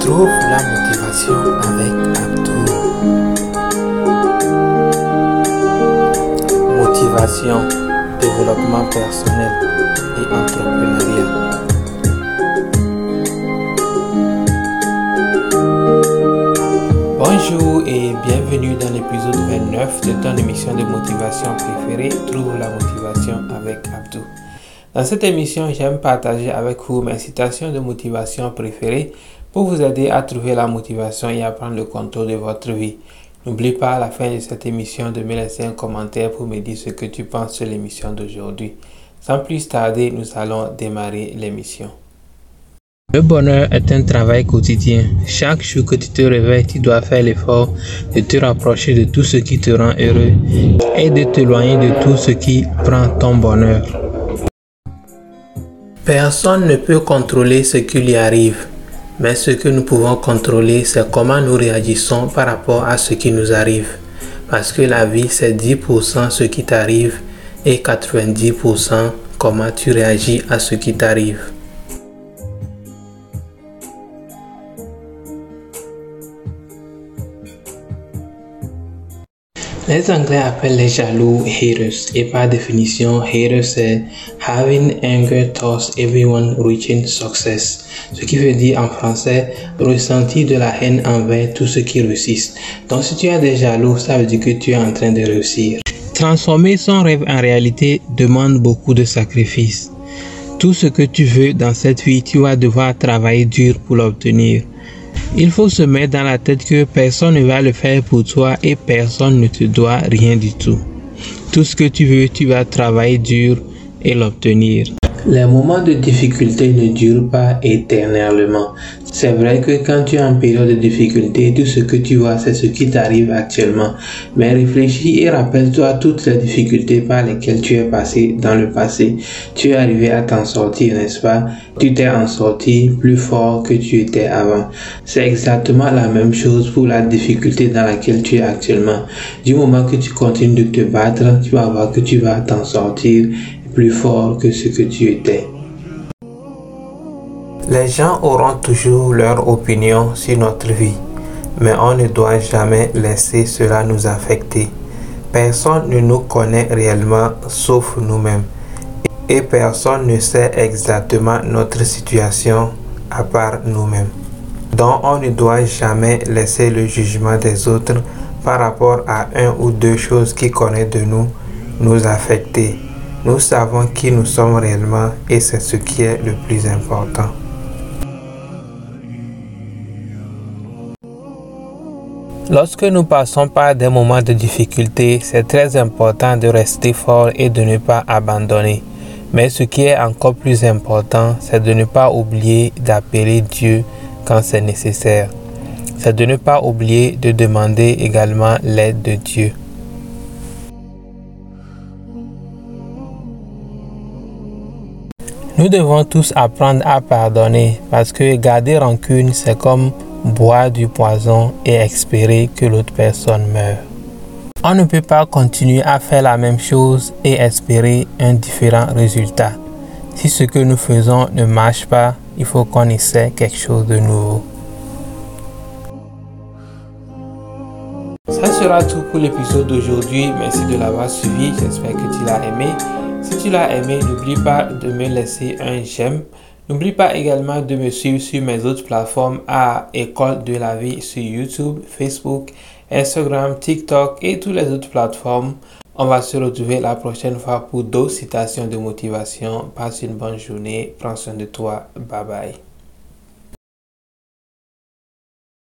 Trouve la motivation avec Abdou. Motivation, développement personnel et entrepreneuriat. Bonjour et bienvenue dans l'épisode 29 de ton émission de motivation préférée, Trouve la motivation avec Abdou. Dans cette émission, j'aime partager avec vous mes citations de motivation préférées pour vous aider à trouver la motivation et à prendre le contrôle de votre vie. N'oublie pas à la fin de cette émission de me laisser un commentaire pour me dire ce que tu penses sur l'émission d'aujourd'hui. Sans plus tarder, nous allons démarrer l'émission. Le bonheur est un travail quotidien. Chaque jour que tu te réveilles, tu dois faire l'effort de te rapprocher de tout ce qui te rend heureux et de t'éloigner de tout ce qui prend ton bonheur. Personne ne peut contrôler ce qui lui arrive, mais ce que nous pouvons contrôler, c'est comment nous réagissons par rapport à ce qui nous arrive. Parce que la vie, c'est 10% ce qui t'arrive et 90% comment tu réagis à ce qui t'arrive. Les Anglais appellent les jaloux haters et par définition, haters c'est having anger towards everyone reaching success. Ce qui veut dire en français ressentir de la haine envers tous ceux qui réussissent. Donc si tu as des jaloux, ça veut dire que tu es en train de réussir. Transformer son rêve en réalité demande beaucoup de sacrifices. Tout ce que tu veux dans cette vie, tu vas devoir travailler dur pour l'obtenir. Il faut se mettre dans la tête que personne ne va le faire pour toi et personne ne te doit rien du tout. Tout ce que tu veux, tu vas travailler dur et l'obtenir. Les moments de difficulté ne durent pas éternellement. C'est vrai que quand tu es en période de difficulté, tout ce que tu vois, c'est ce qui t'arrive actuellement. Mais réfléchis et rappelle-toi toutes les difficultés par lesquelles tu es passé dans le passé. Tu es arrivé à t'en sortir, n'est-ce pas? Tu t'es en sorti plus fort que tu étais avant. C'est exactement la même chose pour la difficulté dans laquelle tu es actuellement. Du moment que tu continues de te battre, tu vas voir que tu vas t'en sortir plus fort que ce que tu étais. Les gens auront toujours leur opinion sur notre vie, mais on ne doit jamais laisser cela nous affecter. Personne ne nous connaît réellement sauf nous-mêmes et personne ne sait exactement notre situation à part nous-mêmes. Donc on ne doit jamais laisser le jugement des autres par rapport à un ou deux choses qui connaissent de nous nous affecter. Nous savons qui nous sommes réellement et c'est ce qui est le plus important. Lorsque nous passons par des moments de difficulté, c'est très important de rester fort et de ne pas abandonner. Mais ce qui est encore plus important, c'est de ne pas oublier d'appeler Dieu quand c'est nécessaire. C'est de ne pas oublier de demander également l'aide de Dieu. Nous devons tous apprendre à pardonner parce que garder rancune, c'est comme boire du poison et espérer que l'autre personne meure. On ne peut pas continuer à faire la même chose et espérer un différent résultat. Si ce que nous faisons ne marche pas, il faut qu'on essaie quelque chose de nouveau. Ça sera tout pour l'épisode d'aujourd'hui. Merci de l'avoir suivi. J'espère que tu l'as aimé. Si tu l'as aimé, n'oublie pas de me laisser un j'aime. N'oublie pas également de me suivre sur mes autres plateformes à École de la vie sur YouTube, Facebook, Instagram, TikTok et toutes les autres plateformes. On va se retrouver la prochaine fois pour d'autres citations de motivation. Passe une bonne journée. Prends soin de toi. Bye bye.